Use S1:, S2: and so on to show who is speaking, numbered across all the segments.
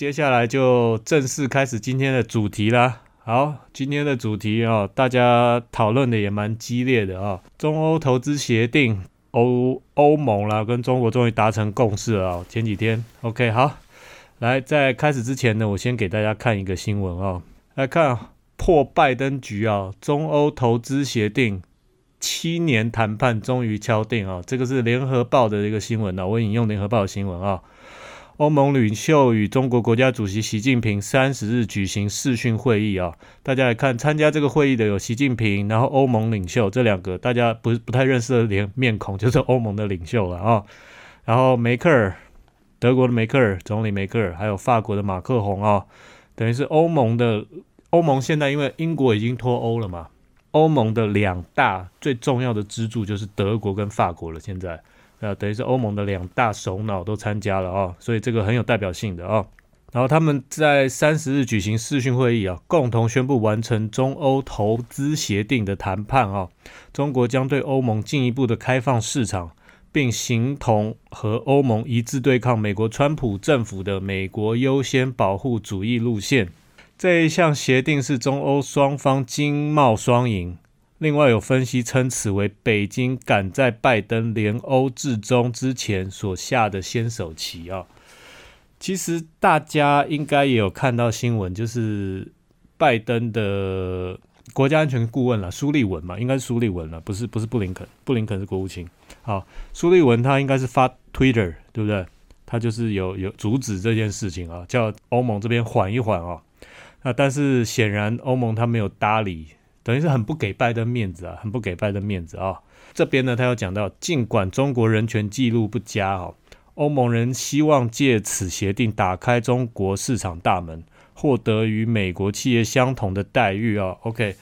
S1: 接下来就正式开始今天的主题啦。好，今天的主题啊，大家讨论的也蛮激烈的啊。中欧投资协定，欧欧盟啦，跟中国终于达成共识了。前几天，OK，好，来，在开始之前呢，我先给大家看一个新闻啊，来看破拜登局啊，中欧投资协定七年谈判终于敲定啊，这个是联合报的一个新闻啊，我引用联合报的新闻啊。欧盟领袖与中国国家主席习近平三十日举行视讯会议啊，大家来看参加这个会议的有习近平，然后欧盟领袖这两个大家不不太认识的脸面孔，就是欧盟的领袖了啊。然后梅克尔，德国的梅克尔总理梅克尔，还有法国的马克宏啊，等于是欧盟的欧盟现在因为英国已经脱欧了嘛，欧盟的两大最重要的支柱就是德国跟法国了，现在。呃，等于是欧盟的两大首脑都参加了啊，所以这个很有代表性的啊。然后他们在三十日举行视讯会议啊，共同宣布完成中欧投资协定的谈判啊。中国将对欧盟进一步的开放市场，并形同和欧盟一致对抗美国川普政府的美国优先保护主义路线。这一项协定是中欧双方经贸双赢。另外有分析称，此为北京赶在拜登联欧至中之前所下的先手棋啊。其实大家应该也有看到新闻，就是拜登的国家安全顾问了，苏利文嘛，应该是苏利文了，不是不是布林肯，布林肯是国务卿。好，苏利文他应该是发 Twitter 对不对？他就是有有阻止这件事情啊，叫欧盟这边缓一缓啊。那但是显然欧盟他没有搭理。等于是很不给拜登面子啊，很不给拜登面子啊。这边呢，他要讲到，尽管中国人权记录不佳哦，欧盟人希望借此协定打开中国市场大门，获得与美国企业相同的待遇啊。OK，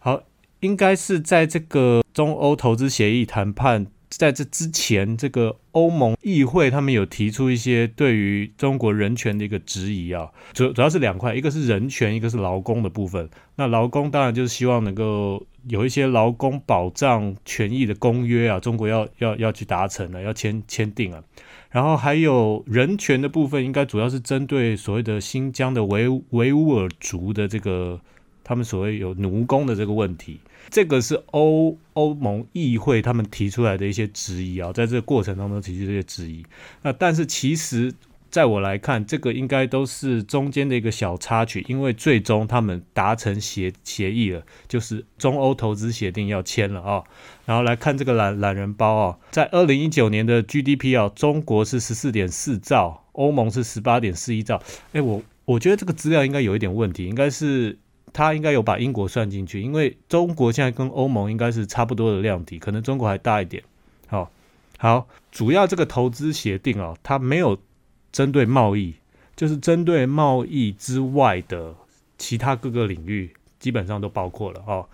S1: 好，应该是在这个中欧投资协议谈判。在这之前，这个欧盟议会他们有提出一些对于中国人权的一个质疑啊，主主要是两块，一个是人权，一个是劳工的部分。那劳工当然就是希望能够有一些劳工保障权益的公约啊，中国要要要去达成了，要签签订啊。然后还有人权的部分，应该主要是针对所谓的新疆的维维吾尔族的这个他们所谓有奴工的这个问题。这个是欧欧盟议会他们提出来的一些质疑啊，在这个过程当中提出这些质疑。那但是其实在我来看，这个应该都是中间的一个小插曲，因为最终他们达成协协议了，就是中欧投资协定要签了啊。然后来看这个懒懒人包啊，在二零一九年的 GDP 啊，中国是十四点四兆，欧盟是十八点四一兆。哎，我我觉得这个资料应该有一点问题，应该是。他应该有把英国算进去，因为中国现在跟欧盟应该是差不多的量体，可能中国还大一点。好，好，主要这个投资协定啊，它没有针对贸易，就是针对贸易之外的其他各个领域，基本上都包括了哦。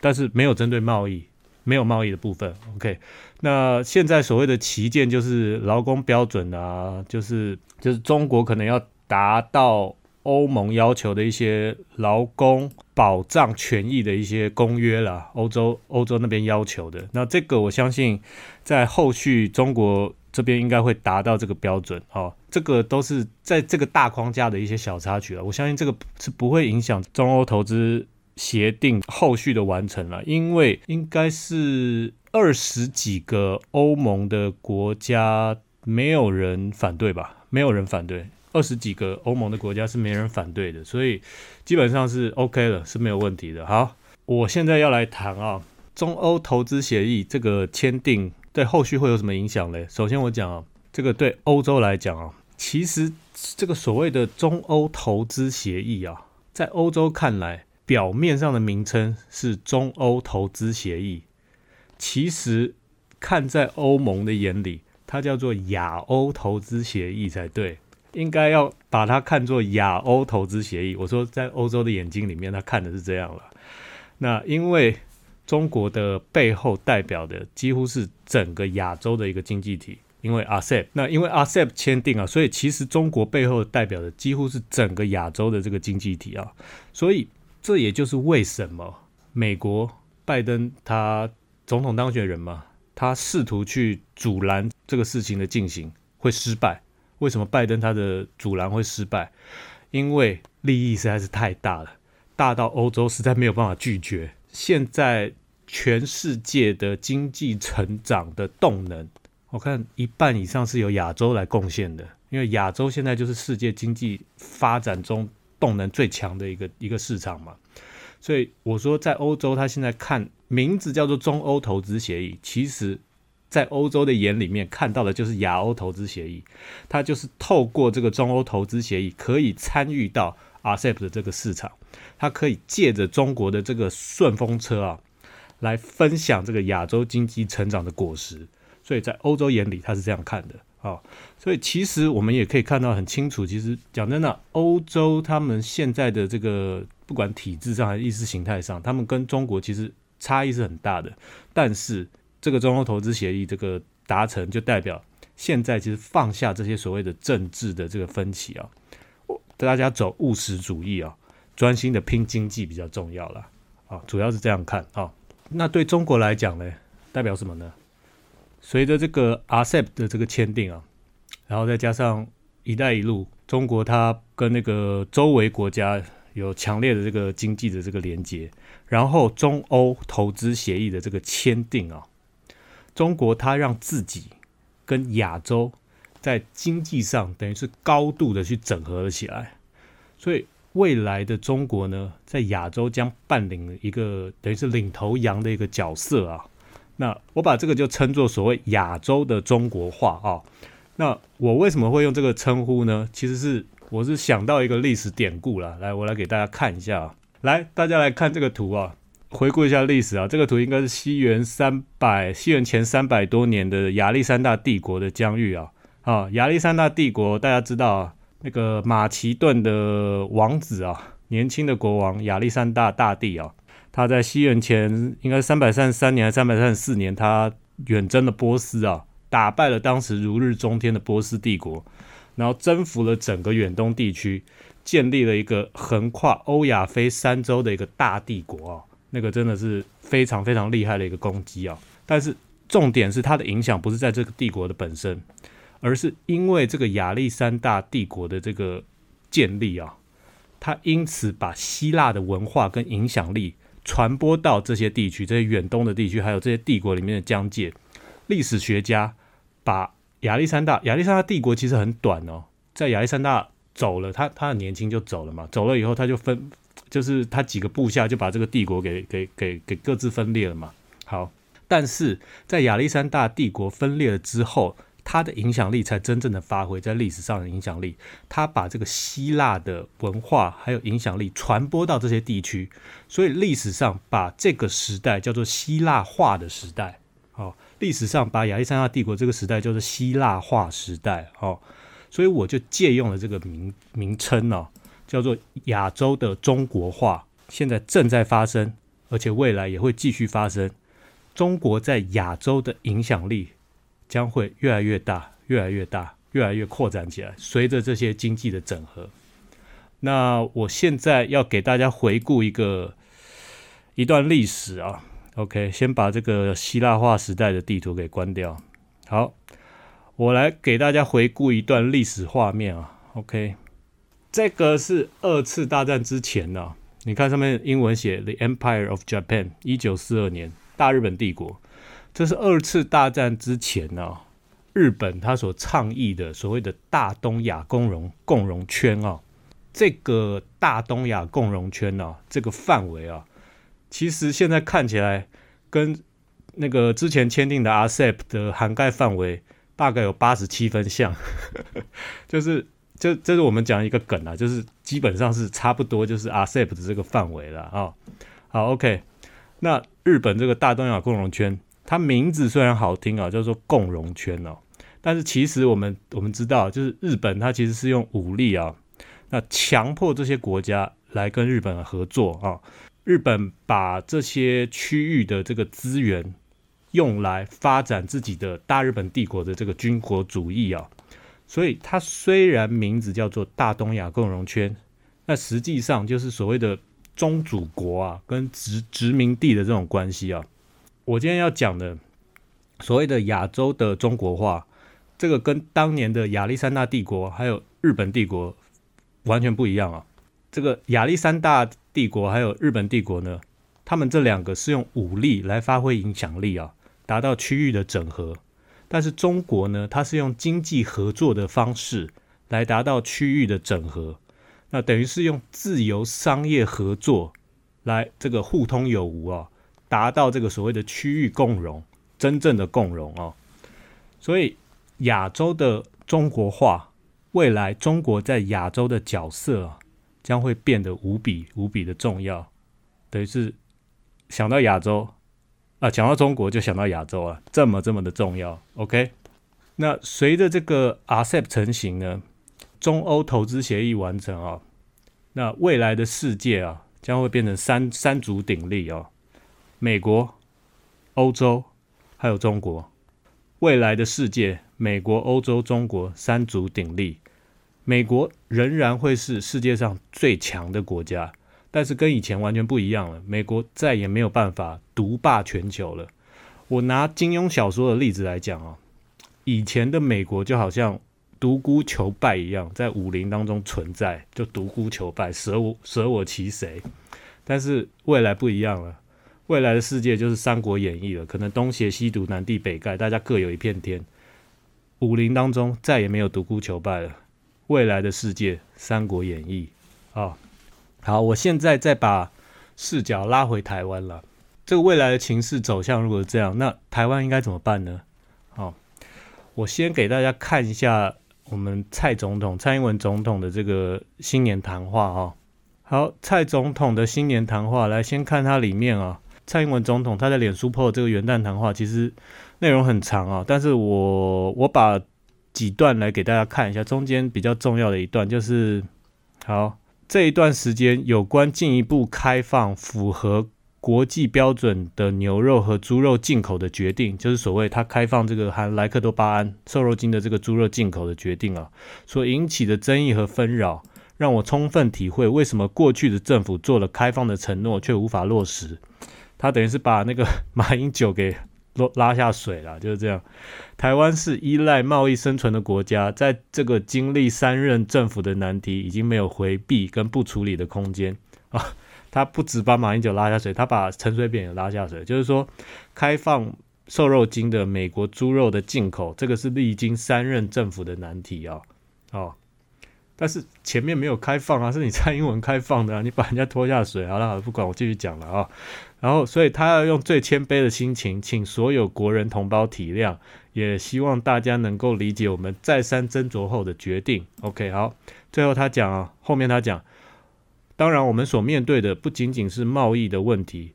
S1: 但是没有针对贸易，没有贸易的部分。OK，那现在所谓的旗舰就是劳工标准啊，就是就是中国可能要达到。欧盟要求的一些劳工保障权益的一些公约啦，欧洲欧洲那边要求的，那这个我相信在后续中国这边应该会达到这个标准哦。这个都是在这个大框架的一些小插曲了，我相信这个是不会影响中欧投资协定后续的完成了，因为应该是二十几个欧盟的国家没有人反对吧？没有人反对。二十几个欧盟的国家是没人反对的，所以基本上是 OK 了，是没有问题的。好，我现在要来谈啊，中欧投资协议这个签订对后续会有什么影响嘞？首先我讲啊，这个对欧洲来讲啊，其实这个所谓的中欧投资协议啊，在欧洲看来，表面上的名称是中欧投资协议，其实看在欧盟的眼里，它叫做亚欧投资协议才对。应该要把它看作亚欧投资协议。我说，在欧洲的眼睛里面，他看的是这样了。那因为中国的背后代表的几乎是整个亚洲的一个经济体，因为 RCEP。那因为 RCEP 签订啊，所以其实中国背后代表的几乎是整个亚洲的这个经济体啊。所以这也就是为什么美国拜登他总统当选人嘛，他试图去阻拦这个事情的进行会失败。为什么拜登他的阻拦会失败？因为利益实在是太大了，大到欧洲实在没有办法拒绝。现在全世界的经济成长的动能，我看一半以上是由亚洲来贡献的，因为亚洲现在就是世界经济发展中动能最强的一个一个市场嘛。所以我说，在欧洲，他现在看名字叫做中欧投资协议，其实，在欧洲的眼里面看到的就是亚欧投资协议，它就是透过这个中欧投资协议，可以参与到 RCEP 的这个市场，它可以借着中国的这个顺风车啊，来分享这个亚洲经济成长的果实。所以在欧洲眼里，他是这样看的啊。所以其实我们也可以看到很清楚，其实讲真的，欧洲他们现在的这个。不管体制上还是意识形态上，他们跟中国其实差异是很大的。但是这个中欧投资协议这个达成，就代表现在其实放下这些所谓的政治的这个分歧啊，大家走务实主义啊，专心的拼经济比较重要了啊，主要是这样看啊。那对中国来讲呢，代表什么呢？随着这个 RCEP 的这个签订啊，然后再加上“一带一路”，中国它跟那个周围国家。有强烈的这个经济的这个连接，然后中欧投资协议的这个签订啊，中国它让自己跟亚洲在经济上等于是高度的去整合了起来，所以未来的中国呢，在亚洲将扮演一个等于是领头羊的一个角色啊。那我把这个就称作所谓亚洲的中国化啊。那我为什么会用这个称呼呢？其实是。我是想到一个历史典故了，来，我来给大家看一下啊。来，大家来看这个图啊，回顾一下历史啊。这个图应该是西元三百，西元前三百多年的亚历山大帝国的疆域啊。啊，亚历山大帝国大家知道啊，那个马其顿的王子啊，年轻的国王亚历山大大帝啊，他在西元前应该三百三十三年还是三百三十四年，他远征了波斯啊，打败了当时如日中天的波斯帝国。然后征服了整个远东地区，建立了一个横跨欧亚非三洲的一个大帝国啊，那个真的是非常非常厉害的一个攻击啊。但是重点是它的影响不是在这个帝国的本身，而是因为这个亚历山大帝国的这个建立啊，它因此把希腊的文化跟影响力传播到这些地区，这些远东的地区，还有这些帝国里面的疆界。历史学家把亚历山大，亚历山大帝国其实很短哦，在亚历山大走了，他他很年轻就走了嘛，走了以后他就分，就是他几个部下就把这个帝国给给给给各自分裂了嘛。好，但是在亚历山大帝国分裂了之后，他的影响力才真正的发挥在历史上的影响力，他把这个希腊的文化还有影响力传播到这些地区，所以历史上把这个时代叫做希腊化的时代。好。历史上把亚历山大帝国这个时代叫做希腊化时代，哦，所以我就借用了这个名名称呢，叫做亚洲的中国化，现在正在发生，而且未来也会继续发生。中国在亚洲的影响力将会越来越大，越来越大，越来越扩展起来。随着这些经济的整合，那我现在要给大家回顾一个一段历史啊。OK，先把这个希腊化时代的地图给关掉。好，我来给大家回顾一段历史画面啊。OK，这个是二次大战之前呢。你看上面英文写 The Empire of Japan，一九四二年大日本帝国。这是二次大战之前呢，日本他所倡议的所谓的大东亚共荣共荣圈啊。这个大东亚共荣圈呢，这个范围啊。其实现在看起来，跟那个之前签订的 RCEP 的涵盖范围大概有八十七分像，就是这这是我们讲一个梗啊，就是基本上是差不多，就是 RCEP 的这个范围了啊。好，OK，那日本这个大东亚共荣圈，它名字虽然好听啊，叫做共荣圈哦，但是其实我们我们知道，就是日本它其实是用武力啊，那强迫这些国家来跟日本合作啊。日本把这些区域的这个资源用来发展自己的大日本帝国的这个军国主义啊，所以它虽然名字叫做大东亚共荣圈，那实际上就是所谓的宗主国啊跟殖殖民地的这种关系啊。我今天要讲的所谓的亚洲的中国化，这个跟当年的亚历山大帝国还有日本帝国完全不一样啊。这个亚历山大帝国还有日本帝国呢，他们这两个是用武力来发挥影响力啊，达到区域的整合。但是中国呢，它是用经济合作的方式来达到区域的整合。那等于是用自由商业合作来这个互通有无啊，达到这个所谓的区域共荣，真正的共荣啊。所以亚洲的中国化，未来中国在亚洲的角色啊，将会变得无比无比的重要。等于是想到亚洲啊，讲到中国就想到亚洲啊，这么这么的重要。OK，那随着这个 RCEP 成型呢，中欧投资协议完成啊，那未来的世界啊，将会变成三三足鼎立啊，美国、欧洲还有中国。未来的世界，美国、欧洲、中国三足鼎立，美国仍然会是世界上最强的国家，但是跟以前完全不一样了。美国再也没有办法独霸全球了。我拿金庸小说的例子来讲啊，以前的美国就好像独孤求败一样，在武林当中存在，就独孤求败，舍我舍我其谁。但是未来不一样了。未来的世界就是《三国演义》了，可能东邪西毒、南帝北丐，大家各有一片天。武林当中再也没有独孤求败了。未来的世界，《三国演义》啊，好，我现在再把视角拉回台湾了。这个未来的情势走向如果是这样，那台湾应该怎么办呢？好，我先给大家看一下我们蔡总统、蔡英文总统的这个新年谈话啊。好，蔡总统的新年谈话，来先看它里面啊。蔡英文总统他在脸书破这个元旦谈话，其实内容很长啊，但是我我把几段来给大家看一下，中间比较重要的一段就是，好这一段时间有关进一步开放符合国际标准的牛肉和猪肉进口的决定，就是所谓他开放这个含莱克多巴胺瘦肉精的这个猪肉进口的决定啊，所引起的争议和纷扰，让我充分体会为什么过去的政府做了开放的承诺却无法落实。他等于是把那个 马英九给落拉下水了，就是这样。台湾是依赖贸易生存的国家，在这个经历三任政府的难题，已经没有回避跟不处理的空间 啊。他不止把马英九拉下水，他把陈水扁也拉下水。就是说，开放瘦肉精的美国猪肉的进口，这个是历经三任政府的难题啊。哦，但是前面没有开放啊，是你蔡英文开放的啊，你把人家拖下水。好了，好了，不管我继续讲了啊。然后，所以他要用最谦卑的心情，请所有国人同胞体谅，也希望大家能够理解我们再三斟酌后的决定。OK，好，最后他讲啊，后面他讲，当然我们所面对的不仅仅是贸易的问题，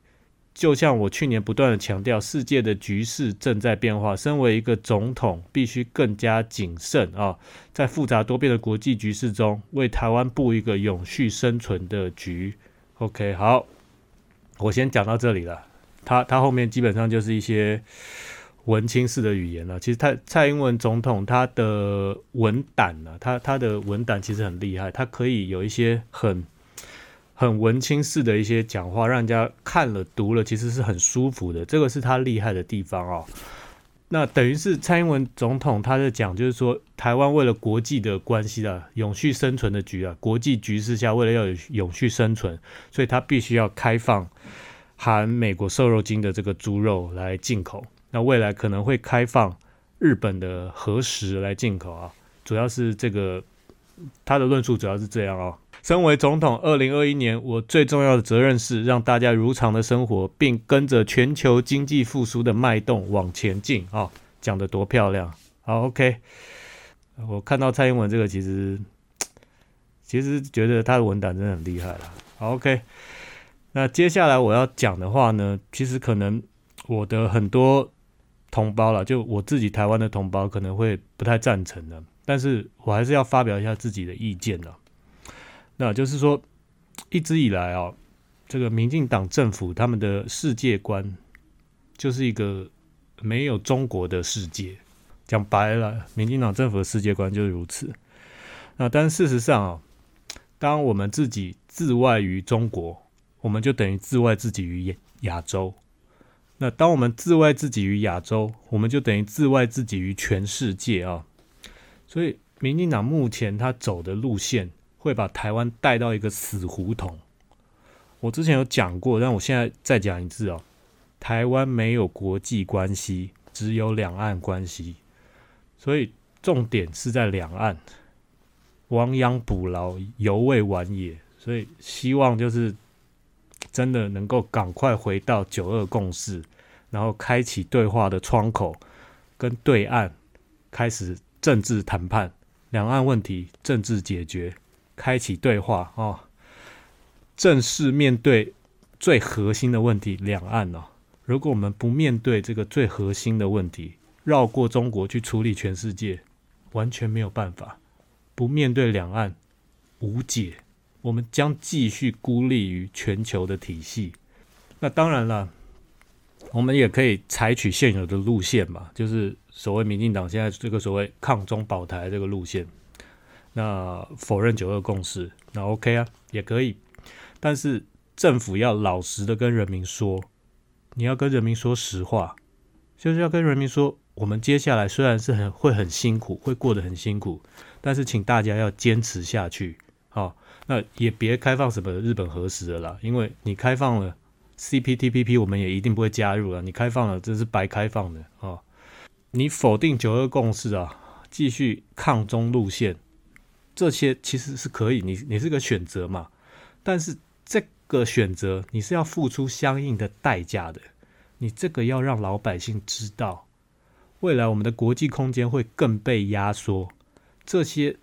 S1: 就像我去年不断的强调，世界的局势正在变化，身为一个总统，必须更加谨慎啊，在复杂多变的国际局势中，为台湾布一个永续生存的局。OK，好。我先讲到这里了，他他后面基本上就是一些文青式的语言了。其实蔡蔡英文总统他的文胆呢，他他的文胆其实很厉害，他可以有一些很很文青式的一些讲话，让人家看了读了其实是很舒服的，这个是他厉害的地方哦。那等于是蔡英文总统他在讲，就是说台湾为了国际的关系啊，永续生存的局啊，国际局势下为了要有永续生存，所以他必须要开放含美国瘦肉精的这个猪肉来进口。那未来可能会开放日本的核食来进口啊，主要是这个他的论述主要是这样哦。身为总统，二零二一年我最重要的责任是让大家如常的生活，并跟着全球经济复苏的脉动往前进。啊，讲的多漂亮！好，OK。我看到蔡英文这个，其实其实觉得他的文胆真的很厉害了。好，OK。那接下来我要讲的话呢，其实可能我的很多同胞了，就我自己台湾的同胞可能会不太赞成的，但是我还是要发表一下自己的意见了。那就是说，一直以来啊，这个民进党政府他们的世界观就是一个没有中国的世界。讲白了，民进党政府的世界观就是如此。那但事实上啊，当我们自己自外于中国，我们就等于自外自己于亚亚洲。那当我们自外自己于亚洲，我们就等于自外自己于全世界啊。所以民进党目前他走的路线会把台湾带到一个死胡同。我之前有讲过，但我现在再讲一次哦，台湾没有国际关系，只有两岸关系，所以重点是在两岸。亡羊补牢，犹未晚也。所以希望就是真的能够赶快回到九二共识，然后开启对话的窗口，跟对岸开始政治谈判，两岸问题政治解决，开启对话啊，正式面对最核心的问题，两岸哦。如果我们不面对这个最核心的问题，绕过中国去处理全世界，完全没有办法。不面对两岸，无解。我们将继续孤立于全球的体系。那当然了，我们也可以采取现有的路线嘛，就是所谓民进党现在这个所谓抗中保台这个路线。那否认九二共识，那 OK 啊，也可以。但是政府要老实的跟人民说，你要跟人民说实话，就是要跟人民说，我们接下来虽然是很会很辛苦，会过得很辛苦。但是，请大家要坚持下去，好，那也别开放什么日本核实的啦，因为你开放了 CPTPP，我们也一定不会加入了。你开放了，这是白开放的啊！你否定九二共识啊，继续抗中路线，这些其实是可以，你你是个选择嘛。但是这个选择你是要付出相应的代价的，你这个要让老百姓知道，未来我们的国际空间会更被压缩。这些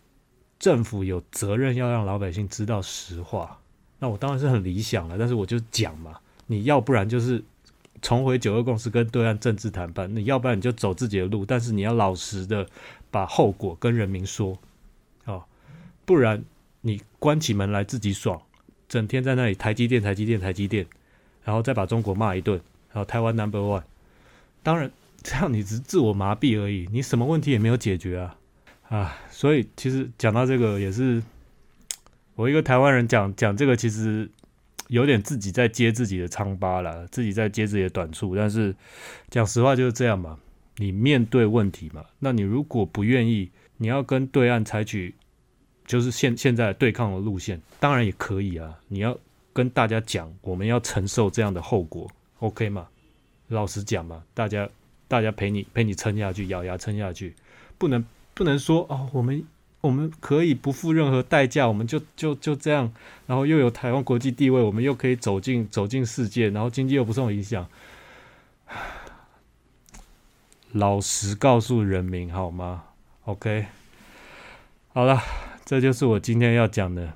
S1: 政府有责任要让老百姓知道实话，那我当然是很理想了。但是我就讲嘛，你要不然就是重回九二共识跟对岸政治谈判，你要不然你就走自己的路，但是你要老实的把后果跟人民说，不然你关起门来自己爽，整天在那里台积电、台积电、台积电，然后再把中国骂一顿，然后台湾 Number One，当然这样你只是自我麻痹而已，你什么问题也没有解决啊。啊，所以其实讲到这个也是我一个台湾人讲讲这个，其实有点自己在揭自己的疮疤了，自己在揭自己的短处。但是讲实话就是这样嘛，你面对问题嘛，那你如果不愿意，你要跟对岸采取就是现现在对抗的路线，当然也可以啊。你要跟大家讲，我们要承受这样的后果，OK 吗？老实讲嘛，大家大家陪你陪你撑下去，咬牙撑下去，不能。不能说哦，我们我们可以不付任何代价，我们就就就这样，然后又有台湾国际地位，我们又可以走进走进世界，然后经济又不受影响。老实告诉人民好吗？OK，好了，这就是我今天要讲的